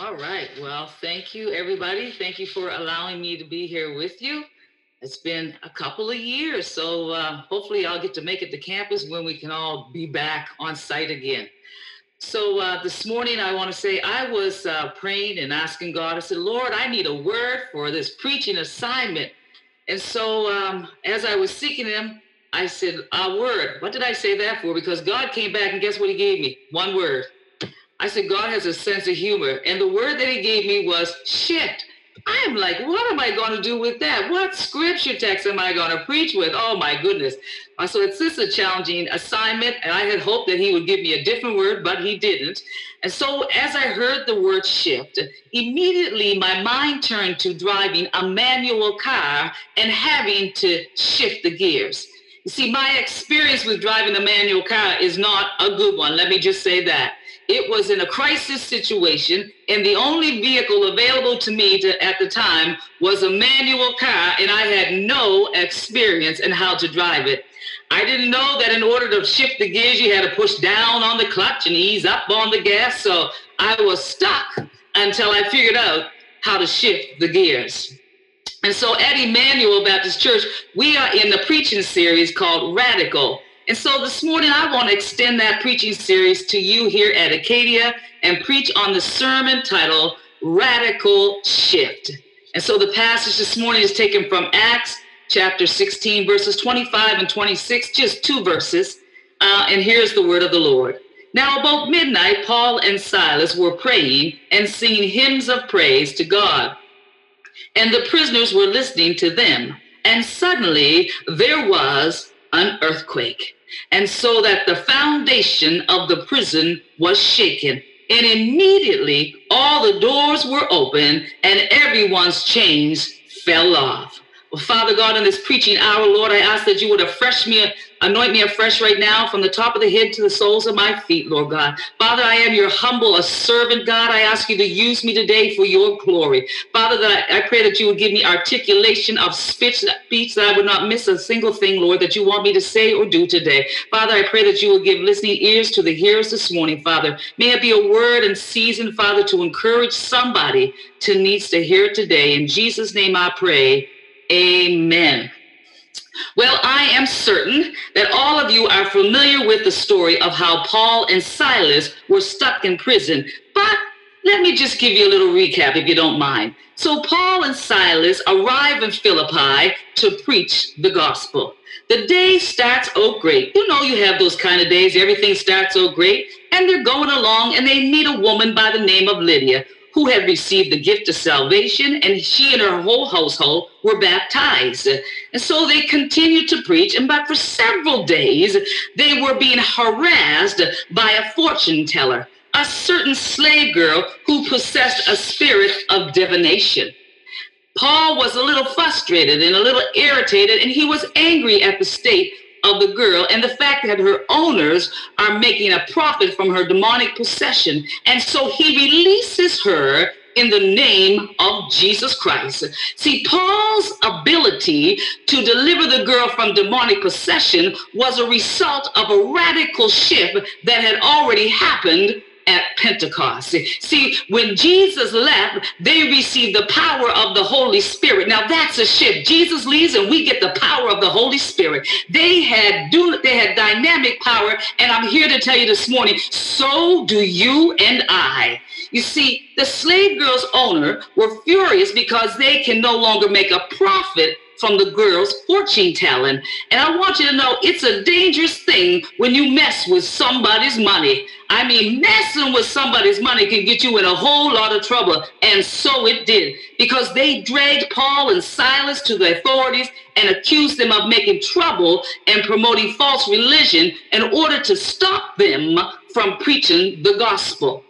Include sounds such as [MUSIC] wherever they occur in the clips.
All right. Well, thank you, everybody. Thank you for allowing me to be here with you. It's been a couple of years, so uh, hopefully I'll get to make it to campus when we can all be back on site again. So uh, this morning, I want to say I was uh, praying and asking God. I said, Lord, I need a word for this preaching assignment. And so um, as I was seeking Him, I said, A word. What did I say that for? Because God came back and guess what He gave me? One word. I said, God has a sense of humor. And the word that He gave me was shift. I am like, what am I going to do with that? What scripture text am I going to preach with? Oh my goodness. Uh, so it's just a challenging assignment. And I had hoped that he would give me a different word, but he didn't. And so as I heard the word shift, immediately my mind turned to driving a manual car and having to shift the gears. You see, my experience with driving a manual car is not a good one. Let me just say that. It was in a crisis situation, and the only vehicle available to me to, at the time was a manual car, and I had no experience in how to drive it. I didn't know that in order to shift the gears, you had to push down on the clutch and ease up on the gas. So I was stuck until I figured out how to shift the gears. And so at Emmanuel Baptist Church, we are in the preaching series called Radical. And so this morning, I want to extend that preaching series to you here at Acadia and preach on the sermon titled Radical Shift. And so the passage this morning is taken from Acts chapter 16, verses 25 and 26, just two verses. Uh, and here's the word of the Lord. Now, about midnight, Paul and Silas were praying and singing hymns of praise to God. And the prisoners were listening to them. And suddenly there was an earthquake and so that the foundation of the prison was shaken. And immediately all the doors were open and everyone's chains fell off. Well, Father God, in this preaching hour, Lord, I ask that you would refresh me Anoint me afresh right now from the top of the head to the soles of my feet, Lord God. Father, I am your humble, a servant, God. I ask you to use me today for your glory. Father, that I, pray that you would give me articulation of speech, speech that I would not miss a single thing, Lord, that you want me to say or do today. Father, I pray that you will give listening ears to the hearers this morning, Father. May it be a word and season, Father, to encourage somebody to needs to hear today. In Jesus' name I pray. Amen. Well, I am certain that all of you are familiar with the story of how Paul and Silas were stuck in prison. But let me just give you a little recap if you don't mind. So, Paul and Silas arrive in Philippi to preach the gospel. The day starts oh great. You know, you have those kind of days, everything starts oh great. And they're going along and they meet a woman by the name of Lydia who had received the gift of salvation, and she and her whole household were baptized. And so they continued to preach, and but for several days they were being harassed by a fortune teller, a certain slave girl who possessed a spirit of divination. Paul was a little frustrated and a little irritated, and he was angry at the state of the girl and the fact that her owners are making a profit from her demonic possession. And so he releases her in the name of Jesus Christ. See, Paul's ability to deliver the girl from demonic possession was a result of a radical shift that had already happened at Pentecost. See, when Jesus left, they received the power of the Holy Spirit. Now that's a shift. Jesus leaves and we get the power of the Holy Spirit. They had do they had dynamic power, and I'm here to tell you this morning, so do you and I. You see, the slave girl's owner were furious because they can no longer make a profit from the girl's fortune telling. And I want you to know it's a dangerous thing when you mess with somebody's money. I mean, messing with somebody's money can get you in a whole lot of trouble. And so it did, because they dragged Paul and Silas to the authorities and accused them of making trouble and promoting false religion in order to stop them from preaching the gospel.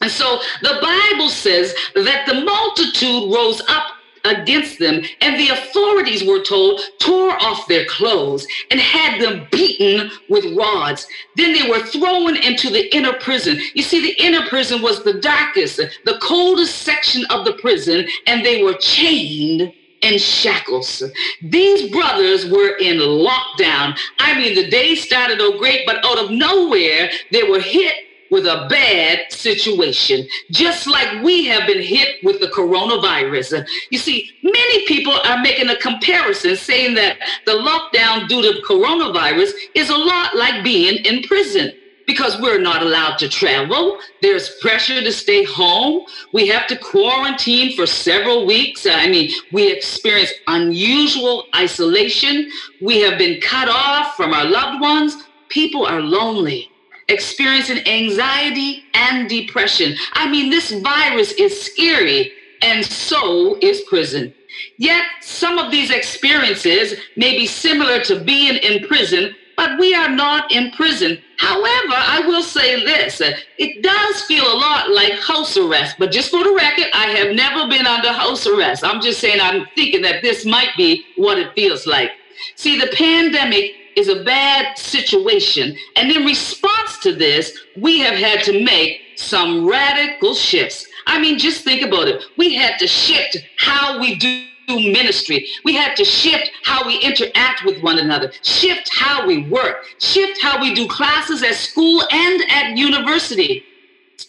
And so the Bible says that the multitude rose up against them, and the authorities were told, tore off their clothes and had them beaten with rods. Then they were thrown into the inner prison. You see, the inner prison was the darkest, the coldest section of the prison, and they were chained in shackles. These brothers were in lockdown. I mean, the day started oh great, but out of nowhere, they were hit with a bad situation, just like we have been hit with the coronavirus. You see, many people are making a comparison saying that the lockdown due to coronavirus is a lot like being in prison because we're not allowed to travel. There's pressure to stay home. We have to quarantine for several weeks. I mean, we experience unusual isolation. We have been cut off from our loved ones. People are lonely, experiencing anxiety and depression. I mean, this virus is scary, and so is prison. Yet, some of these experiences may be similar to being in prison but we are not in prison. However, I will say this it does feel a lot like house arrest, but just for the record, I have never been under house arrest. I'm just saying, I'm thinking that this might be what it feels like. See, the pandemic is a bad situation. And in response to this, we have had to make some radical shifts. I mean, just think about it. We had to shift how we do ministry. We had to shift how we interact with one another, shift how we work, shift how we do classes at school and at university.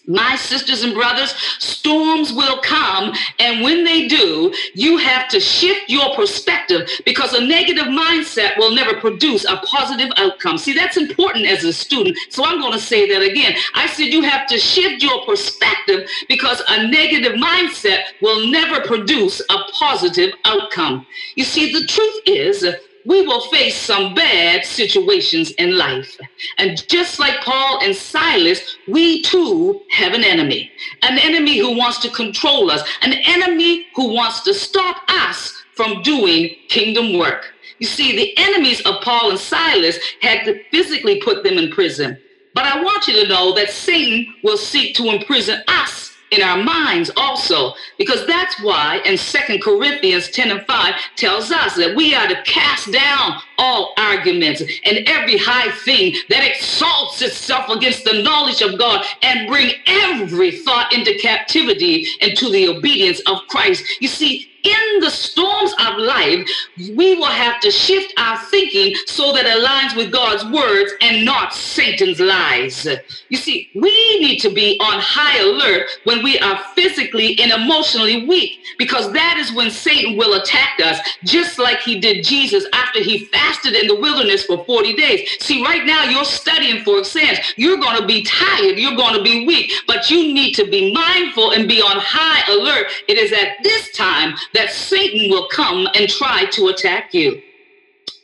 My sisters and brothers, storms will come. And when they do, you have to shift your perspective because a negative mindset will never produce a positive outcome. See, that's important as a student. So I'm going to say that again. I said you have to shift your perspective because a negative mindset will never produce a positive outcome. You see, the truth is, we will face some bad situations in life. And just like Paul and Silas, we too have an enemy, an enemy who wants to control us, an enemy who wants to stop us from doing kingdom work. You see, the enemies of Paul and Silas had to physically put them in prison. But I want you to know that Satan will seek to imprison us in our minds also, because that's why in Second Corinthians 10 and 5 tells us that we are to cast down all arguments and every high thing that exalts itself against the knowledge of God and bring every thought into captivity into the obedience of Christ. You see, in the storms of life, we will have to shift our thinking so that it aligns with God's words and not Satan's lies. You see, we need to be on high alert when we are physically and emotionally weak, because that is when Satan will attack us, just like he did Jesus after he fasted in the wilderness for 40 days. See, right now you're studying for exams. You're going to be tired. You're going to be weak, but you need to be mindful and be on high alert. It is at this time that Satan will come and try to attack you.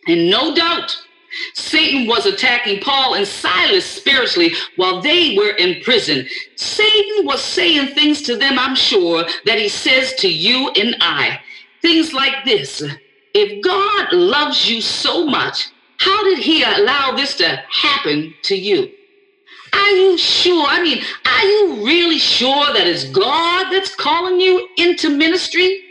And no doubt, Satan was attacking Paul and Silas spiritually while they were in prison. Satan was saying things to them, I'm sure, that he says to you and I. Things like this If God loves you so much, how did he allow this to happen to you? Are you sure? I mean, are you really sure that it's God that's calling you into ministry?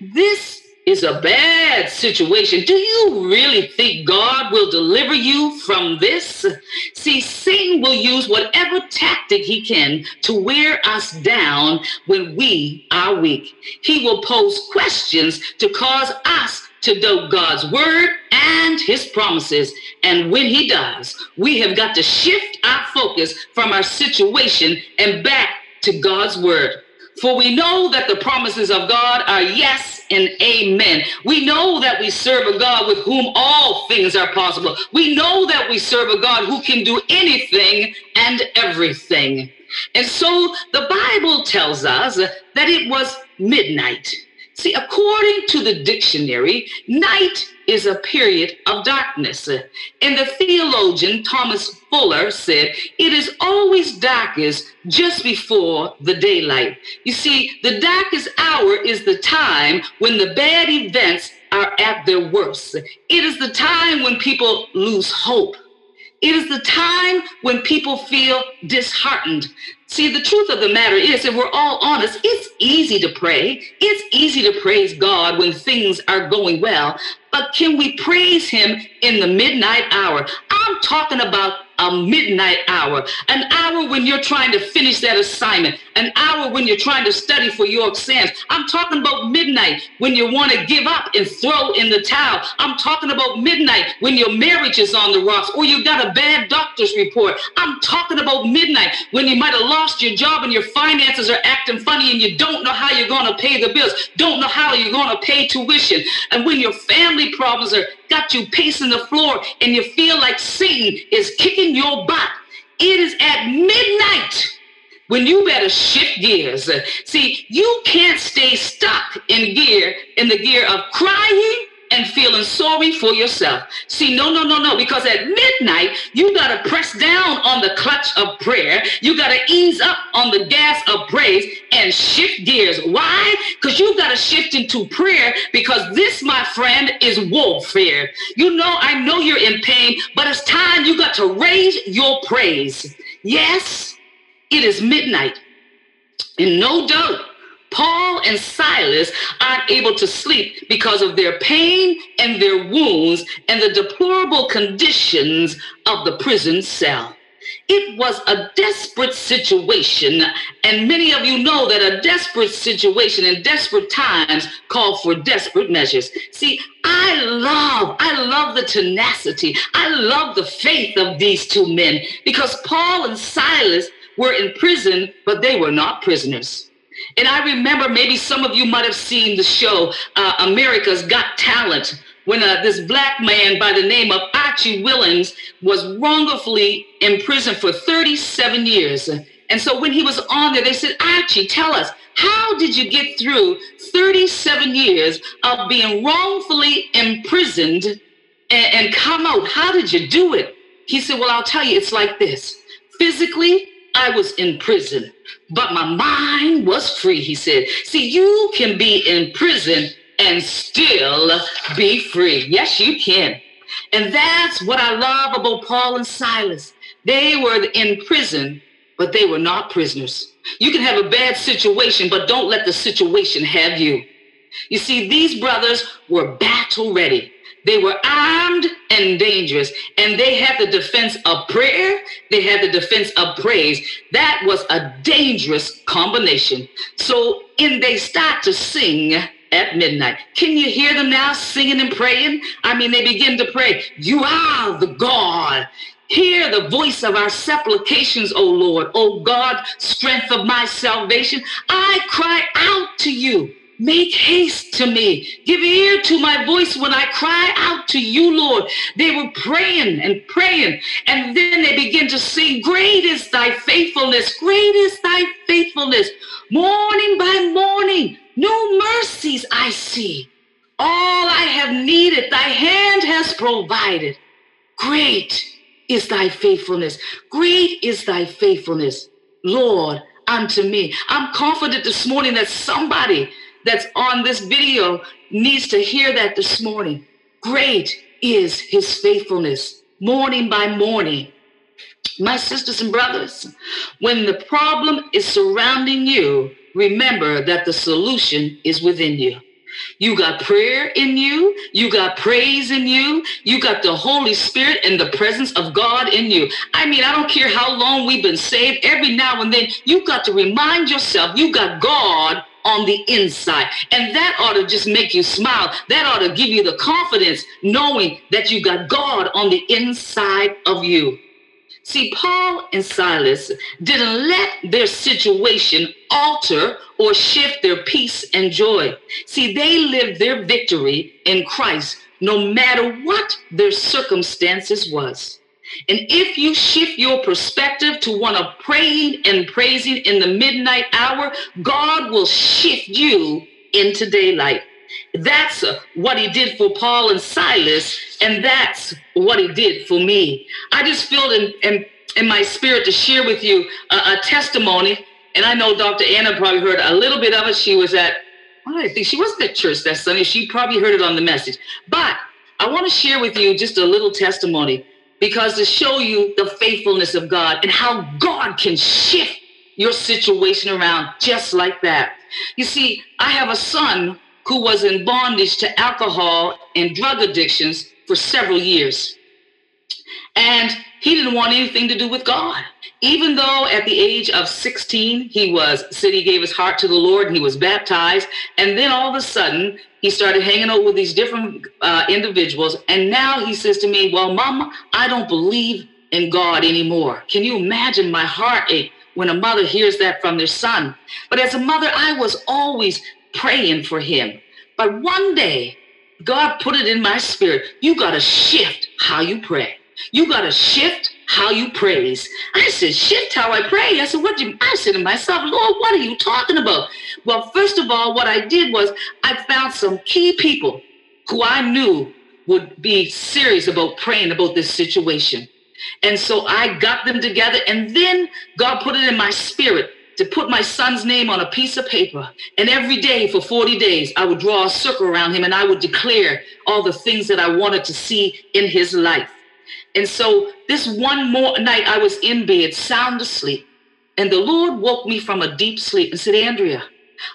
This is a bad situation. Do you really think God will deliver you from this? See, Satan will use whatever tactic he can to wear us down when we are weak. He will pose questions to cause us to doubt God's word and his promises. And when he does, we have got to shift our focus from our situation and back to God's word. For we know that the promises of God are yes and amen. We know that we serve a God with whom all things are possible. We know that we serve a God who can do anything and everything. And so the Bible tells us that it was midnight. See, according to the dictionary, night is a period of darkness. And the theologian Thomas Fuller said, It is always darkest just before the daylight. You see, the darkest hour is the time when the bad events are at their worst. It is the time when people lose hope. It is the time when people feel disheartened. See, the truth of the matter is, if we're all honest, it's easy to pray. It's easy to praise God when things are going well. But can we praise Him in the midnight hour? I'm talking about a midnight hour, an hour when you're trying to finish that assignment, an hour when you're trying to study for your exams. I'm talking about midnight when you want to give up and throw in the towel. I'm talking about midnight when your marriage is on the rocks or you got a bad doctor's report. I'm talking about midnight when you might have lost your job and your finances are acting funny and you don't know how you're going to pay the bills, don't know how you're going to pay tuition. And when your family problems are got you pacing the floor and you feel like Satan is kicking your butt. It is at midnight when you better shift gears. See, you can't stay stuck in gear, in the gear of crying and feeling sorry for yourself. See, no, no, no, no, because at midnight, you got to press down on the clutch of prayer. You got to ease up on the gas of praise and shift gears. Why? Because you got to shift into prayer because this, my friend, is warfare. You know, I know you're in pain, but it's time you got to raise your praise. Yes, it is midnight. And no doubt, Paul and Silas aren't able to sleep because of their pain and their wounds and the deplorable conditions of the prison cell. It was a desperate situation, and many of you know that a desperate situation in desperate times call for desperate measures. See, I love, I love the tenacity, I love the faith of these two men because Paul and Silas were in prison, but they were not prisoners. And I remember maybe some of you might have seen the show uh, America's Got Talent when uh, this black man by the name of Archie Williams was wrongfully imprisoned for 37 years. And so when he was on there, they said, Archie, tell us, how did you get through 37 years of being wrongfully imprisoned and, and come out? How did you do it? He said, Well, I'll tell you, it's like this. Physically, I was in prison, but my mind was free, he said. See, you can be in prison and still be free. Yes, you can. And that's what I love about Paul and Silas. They were in prison, but they were not prisoners. You can have a bad situation, but don't let the situation have you. You see, these brothers were battle ready. They were armed and dangerous, and they had the defense of prayer, they had the defense of praise. That was a dangerous combination. So, in they start to sing at midnight. Can you hear them now singing and praying? I mean, they begin to pray, You are the God. Hear the voice of our supplications, O Lord. O God, strength of my salvation. I cry out to you. Make haste to me. Give ear to my voice when I cry out to you, Lord. They were praying and praying. And then they begin to sing, Great is thy faithfulness. Great is thy faithfulness. Morning by morning, new mercies I see. All I have needed, thy hand has provided. Great is thy faithfulness. Great is thy faithfulness, Lord, unto me. I'm confident this morning that somebody that's on this video needs to hear that this morning. Great is his faithfulness, morning by morning. My sisters and brothers, when the problem is surrounding you, remember that the solution is within you. You got prayer in you. You got praise in you. You got the Holy Spirit and the presence of God in you. I mean, I don't care how long we've been saved. Every now and then, you got to remind yourself you got God on the inside. And that ought to just make you smile. That ought to give you the confidence knowing that you got God on the inside of you. See, Paul and Silas didn't let their situation alter or shift their peace and joy. See, they lived their victory in Christ no matter what their circumstances was. And if you shift your perspective to one of praying and praising in the midnight hour, God will shift you into daylight. That's what he did for Paul and Silas, and that's what he did for me. I just feel in, in, in my spirit to share with you a, a, testimony. And I know Dr. Anna probably heard a little bit of it. She was at, I think she wasn't at church that Sunday. She probably heard it on the message. But I want to share with you just a little testimony because to show you the faithfulness of God and how God can shift your situation around just like that. You see, I have a son who was in bondage to alcohol and drug addictions for several years. And he didn't want anything to do with God. Even though at the age of 16, he was said he gave his heart to the Lord and he was baptized. And then all of a sudden, he started hanging out with these different uh, individuals. And now he says to me, Well, Mama, I don't believe in God anymore. Can you imagine my heartache when a mother hears that from their son? But as a mother, I was always praying for him. But one day, God put it in my spirit. You got to shift how you pray. You got to shift how you praise. I said, shift how I pray. I said, what do you, I said to myself, Lord, what are you talking about? Well, first of all, what I did was I found some key people who I knew would be serious about praying about this situation. And so I got them together, and then God put it in my spirit to put my son's name on a piece of paper. And every day for 40 days, I would draw a circle around him and I would declare all the things that I wanted to see in his life. And so this one more night, I was in bed, sound asleep. And the Lord woke me from a deep sleep and said, Andrea,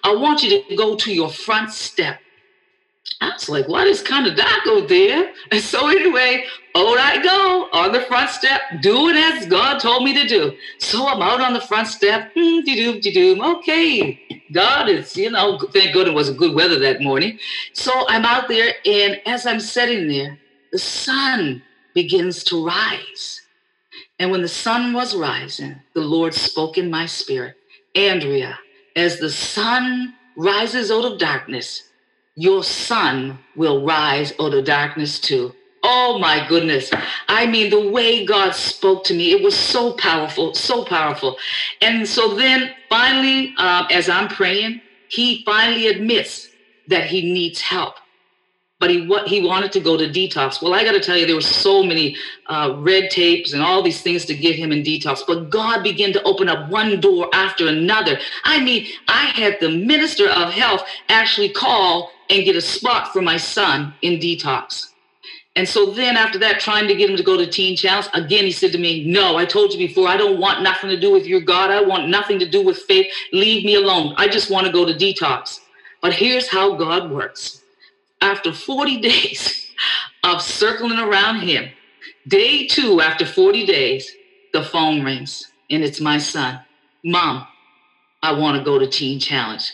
I want you to go to your front step. I was like, what is kind of dark out there? And so anyway, out I go on the front step, doing as God told me to do. So I'm out on the front step, hmm, de-doom. Okay, God is, you know, thank God it was good weather that morning. So I'm out there, and as I'm sitting there, the sun begins to rise. And when the sun was rising, the Lord spoke in my spirit, Andrea, as the sun rises out of darkness, your son will rise out of darkness too. Oh my goodness. I mean, the way God spoke to me, it was so powerful, so powerful. And so then finally, um, as I'm praying, he finally admits that he needs help but he what he wanted to go to detox. Well, I got to tell you, there were so many uh, red tapes and all these things to get him in detox. But God began to open up one door after another. I mean, I had the minister of health actually call and get a spot for my son in detox. And so then after that, trying to get him to go to Teen Challenge, again, he said to me, No, I told you before, I don't want nothing to do with your God. I want nothing to do with faith. Leave me alone. I just want to go to detox. But here's how God works after 40 [LAUGHS] days of circling around him, day two, after 40 days, the phone rings and it's my son. Mom, I want to go to Teen Challenge.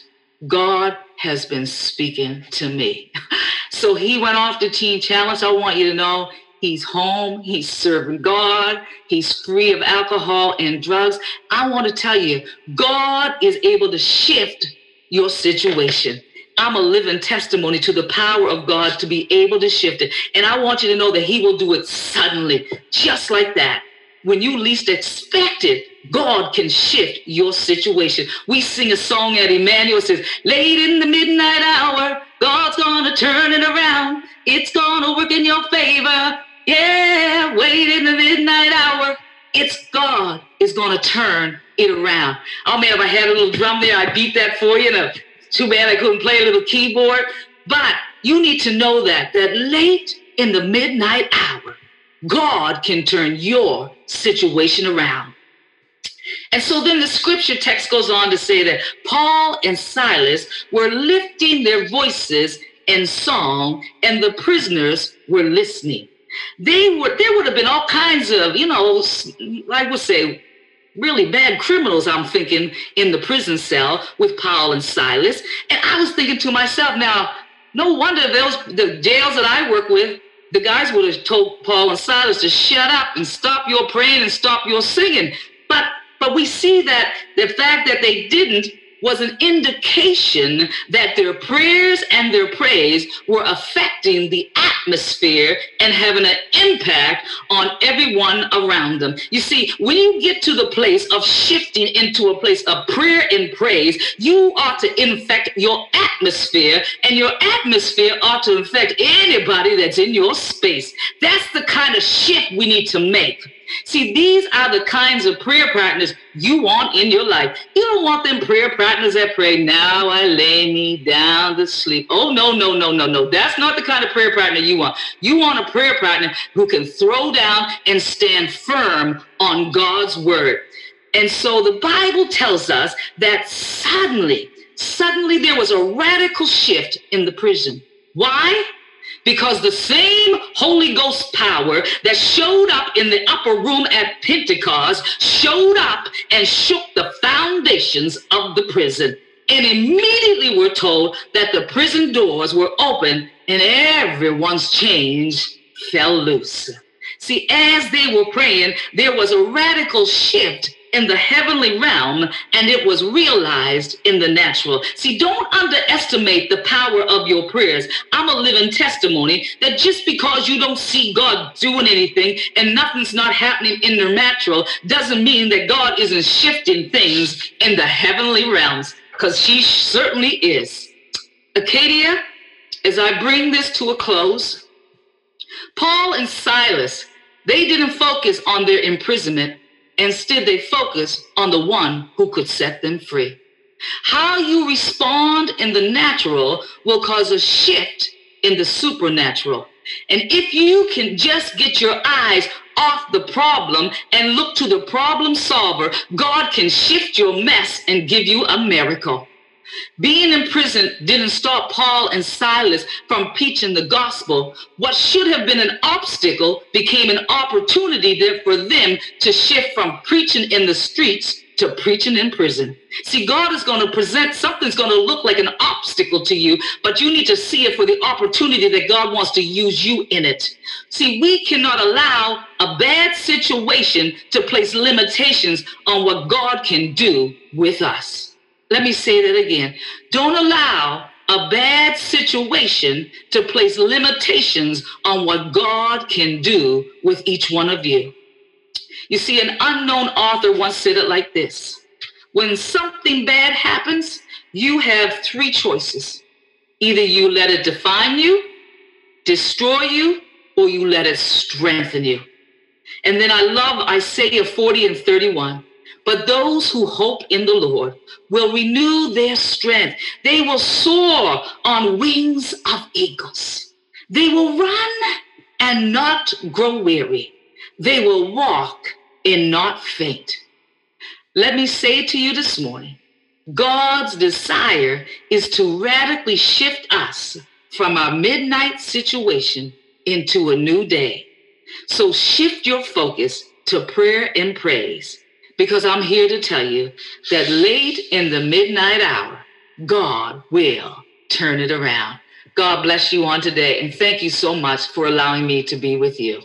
God has been speaking to me. [LAUGHS] so he went off to Teen Challenge. I want you to know he's home, he's serving God, he's free of alcohol and drugs. I want to tell you, God is able to shift your situation. I'm a living testimony to the power of God to be able to shift it. And I want you to know that He will do it suddenly, just like that. When you least expect it, God can shift your situation. We sing a song at Emmanuel says, Late in the midnight hour, God's gonna turn it around. It's gonna work in your favor. Yeah, wait in the midnight hour. It's God is gonna turn it around. Oh man, if I had a little drum there, I'd beat that for you. And too bad I couldn't play a little keyboard. But you need to know that, that late in the midnight hour, God can turn your situation around. And so then the scripture text goes on to say that Paul and Silas were lifting their voices in song, and the prisoners were listening. They were there would have been all kinds of, you know, I would say really bad criminals, I'm thinking, in the prison cell with Paul and Silas. And I was thinking to myself, now, no wonder those the jails that I work with, the guys would have told Paul and Silas to shut up and stop your praying and stop your singing. But but we see that the fact that they didn't was an indication that their prayers and their praise were affecting the atmosphere and having an impact on everyone around them. You see, when you get to the place of shifting into a place of prayer and praise, you ought to infect your atmosphere, and your atmosphere ought to infect anybody that's in your space. That's the kind of shift we need to make. See, these are the kinds of prayer partners you want in your life. You don't want them prayer partners that pray, now I lay me down to sleep. Oh, no, no, no, no, no. That's not the kind of prayer partner you want. You want a prayer partner who can throw down and stand firm on God's word. And so the Bible tells us that suddenly, suddenly there was a radical shift in the prison. Why? Because the same Holy Ghost power that showed up in the upper room at Pentecost showed up and shook the foundations of the prison. And immediately we're told that the prison doors were open and everyone's chains fell loose. See, as they were praying, there was a radical shift in the heavenly realm and it was realized in the natural. See, don't underestimate the power of your prayers. I'm a living testimony that just because you don't see God doing anything and nothing's not happening in the natural doesn't mean that God isn't shifting things in the heavenly realms because she certainly is. Acadia, as I bring this to a close, Paul and Silas, they didn't focus on their imprisonment Instead, they focus on the one who could set them free. How you respond in the natural will cause a shift in the supernatural. And if you can just get your eyes off the problem and look to the problem solver, God can shift your mess and give you a miracle. Being in prison didn't stop Paul and Silas from preaching the gospel. What should have been an obstacle became an opportunity there for them to shift from preaching in the streets to preaching in prison. See, God is going to present something's going to look like an obstacle to you, but you need to see it for the opportunity that God wants to use you in it. See, we cannot allow a bad situation to place limitations on what God can do with us. Let me say that again. Don't allow a bad situation to place limitations on what God can do with each one of you. You see, an unknown author once said it like this When something bad happens, you have three choices. Either you let it define you, destroy you, or you let it strengthen you. And then I love Isaiah 40 and 31. But those who hope in the Lord will renew their strength. They will soar on wings of eagles. They will run and not grow weary. They will walk and not faint. Let me say to you this morning God's desire is to radically shift us from our midnight situation into a new day. So shift your focus to prayer and praise because I'm here to tell you that late in the midnight hour, God will turn it around. God bless you on today. And thank you so much for allowing me to be with you.